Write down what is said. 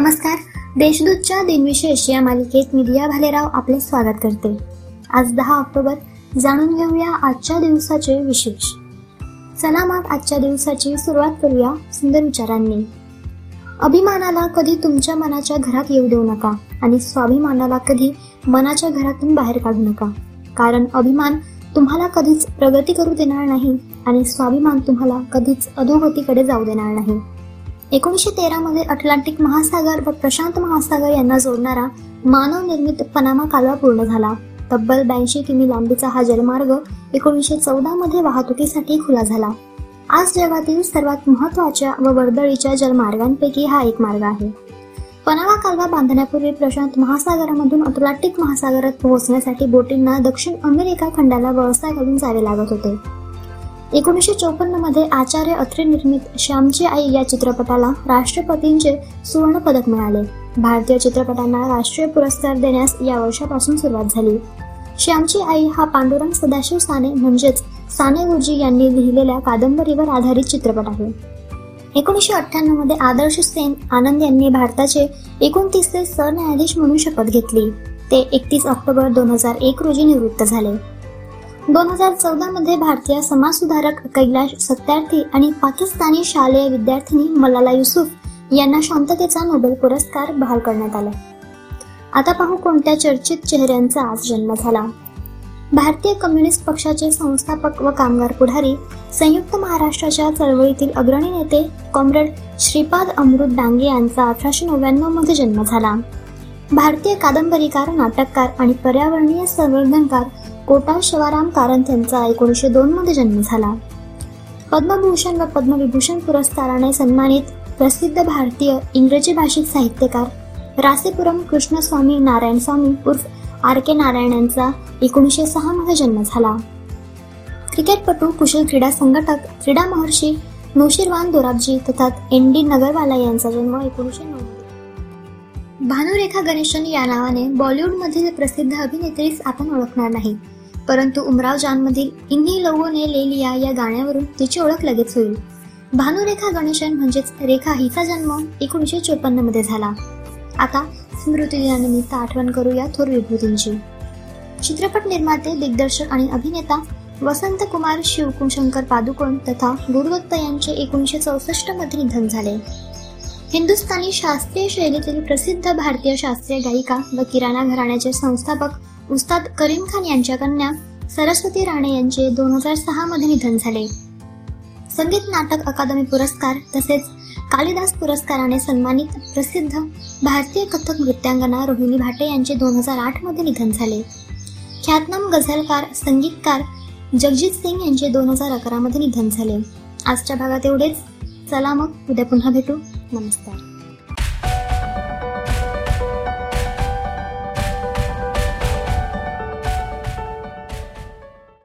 नमस्कार. देशदूतच्या दिनविशेष या मालिकेत मीडिया भालेराव आपले स्वागत करते. आज दहा ऑक्टोबर. जाणून घेऊया आजच्या दिवसाचे विशेष. चला मग आजच्या दिवसाची सुरुवात करूया सुंदर विचारांनी. अभिमानाला कधी तुमच्या मनाच्या घरात येऊ देऊ नका आणि स्वाभिमानाला कधी मनाच्या घरातून बाहेर काढू नका. कारण अभिमान तुम्हाला कधीच प्रगती करू देणार नाही आणि स्वाभिमान तुम्हाला कधीच अधोगतीकडे जाऊ देणार नाही. एकोणीसशे तेरामध्ये अटलांटिक महासागर व प्रशांत महासागर यांना जोडणारा मानव निर्मित पनामा कालवा पूर्ण झाला. तब्बल ब्याऐंशी किमी लांबीचा हा जलमार्ग एकोणीसशे चौदा मध्ये वाहतुकीसाठी खुला झाला. आज जगातील सर्वात महत्त्वाच्या व वर्दळीच्या जलमार्गांपैकी हा एक मार्ग आहे. पनामा कालवा बांधण्यापूर्वी प्रशांत महासागरामधून अटलांटिक महासागरात पोहोचण्यासाठी बोटींना दक्षिण अमेरिका खंडाला वळसा घालून जावे लागत होते. एकोणीसशे चौपन्नमध्ये आचार्य अत्रे निर्मित श्यामची आई या चित्रपटाला राष्ट्रपतींचे सुवर्ण पदक मिळाले. भारतीय चित्रपटांना राष्ट्रीय पुरस्कार देण्यास या वर्षापासून सुरुवात झाली. श्यामची आई हा पांडुरंग सदाशिव साने म्हणजेच साने गुरुजी यांनी लिहिलेल्या कादंबरीवर आधारित चित्रपट आहे. एकोणीसशे अठ्ठ्याण्णवमध्ये आदर्श सेन आनंद यांनी भारताचे एकोणतीसचे सरन्यायाधीश म्हणून शपथ घेतली. ते एकतीस ऑक्टोबर दोन हजार एक रोजी निवृत्त झाले. दोन हजार चौदा मध्ये भारतीय समाजसुधारक कैलाश सत्यार्थी आणि पाकिस्तानी शालेय विद्यार्थिनी मलाला युसुफ यांना शांततेचा नोबेल पुरस्कार बहाल करण्यात आला. आता पाहू कोणत्या चर्चित चेहऱ्यांचा आज जन्म झाला. भारतीय कम्युनिस्ट पक्षाचे संस्थापक व कामगार पुढारी संयुक्त महाराष्ट्राच्या चळवळीतील अग्रणी नेते कॉम्रेड श्रीपाद अमृत डांगे यांचा अठराशे नव्याण्णवमध्ये जन्म झाला. भारतीय कादंबरीकार नाटककार आणि पर्यावरणीय संवर्धनकार कोटा शिवाराम कारंथ यांचा एकोणीसशे दोन मध्ये जन्म झाला. पद्मभूषण व पद्मविभूषण पुरस्काराने सन्मानित प्रसिद्ध भारतीय इंग्रजी भाषिक साहित्यकार रासेपुरम कृष्णस्वामी नारायण स्वामी उर्फ आर के नारायण यांचा एकोणीसशे सहा मध्ये जन्म झाला. क्रिकेटपटू कुशल क्रीडा संघटक क्रीडा महर्षी नोशीरवान दोराबजी तथा एन डी नगरवाला यांचा जन्म एकोणीसशे नऊ भानुरेखा गणेशन या नावाने बॉलिवूडमधील प्रसिद्ध अभिनेत्रीस आपण ओळखणार नाही. परंतु उमराव जानमधील इन्ही लोगों ने ले लिया या गाण्यावरून तिची ओळख लगेच होईल. भानुरेखा गणेशन म्हणजेच रेखा हिचा जन्म एकोणीसशे चोपन्नमध्ये झाला. आता स्मृती दिनानिमित्त आठवण करूया थोर विभूतींची. चित्रपट निर्माते दिग्दर्शक आणि अभिनेता वसंत कुमार शिवकुशंकर पादुकोण तथा गुरुदत्त यांचे एकोणीसशे चौसष्टमध्ये निधन झाले. हिंदुस्थानी शास्त्रीय शैलीतील प्रसिद्ध भारतीय शास्त्रीय गायिका व किराणा घराण्याचे संस्थापक उस्ताद करीम खान यांच्या कन्या सरस्वती राणे यांचे दोन हजार सहा मध्ये निधन झाले. संगीत नाटक अकादमी पुरस्कार तसेच कालिदास पुरस्काराने सन्मानित प्रसिद्ध भारतीय कथक नृत्यांगना रोहिणी भाटे यांचे दोन हजार आठमध्ये निधन झाले. ख्यातनाम गझलकार संगीतकार जगजित सिंग यांचे दोन हजार अकरा मध्ये निधन झाले. आजच्या भागात एवढेच. चला मग उद्या पुन्हा भेटू. नमस्कार.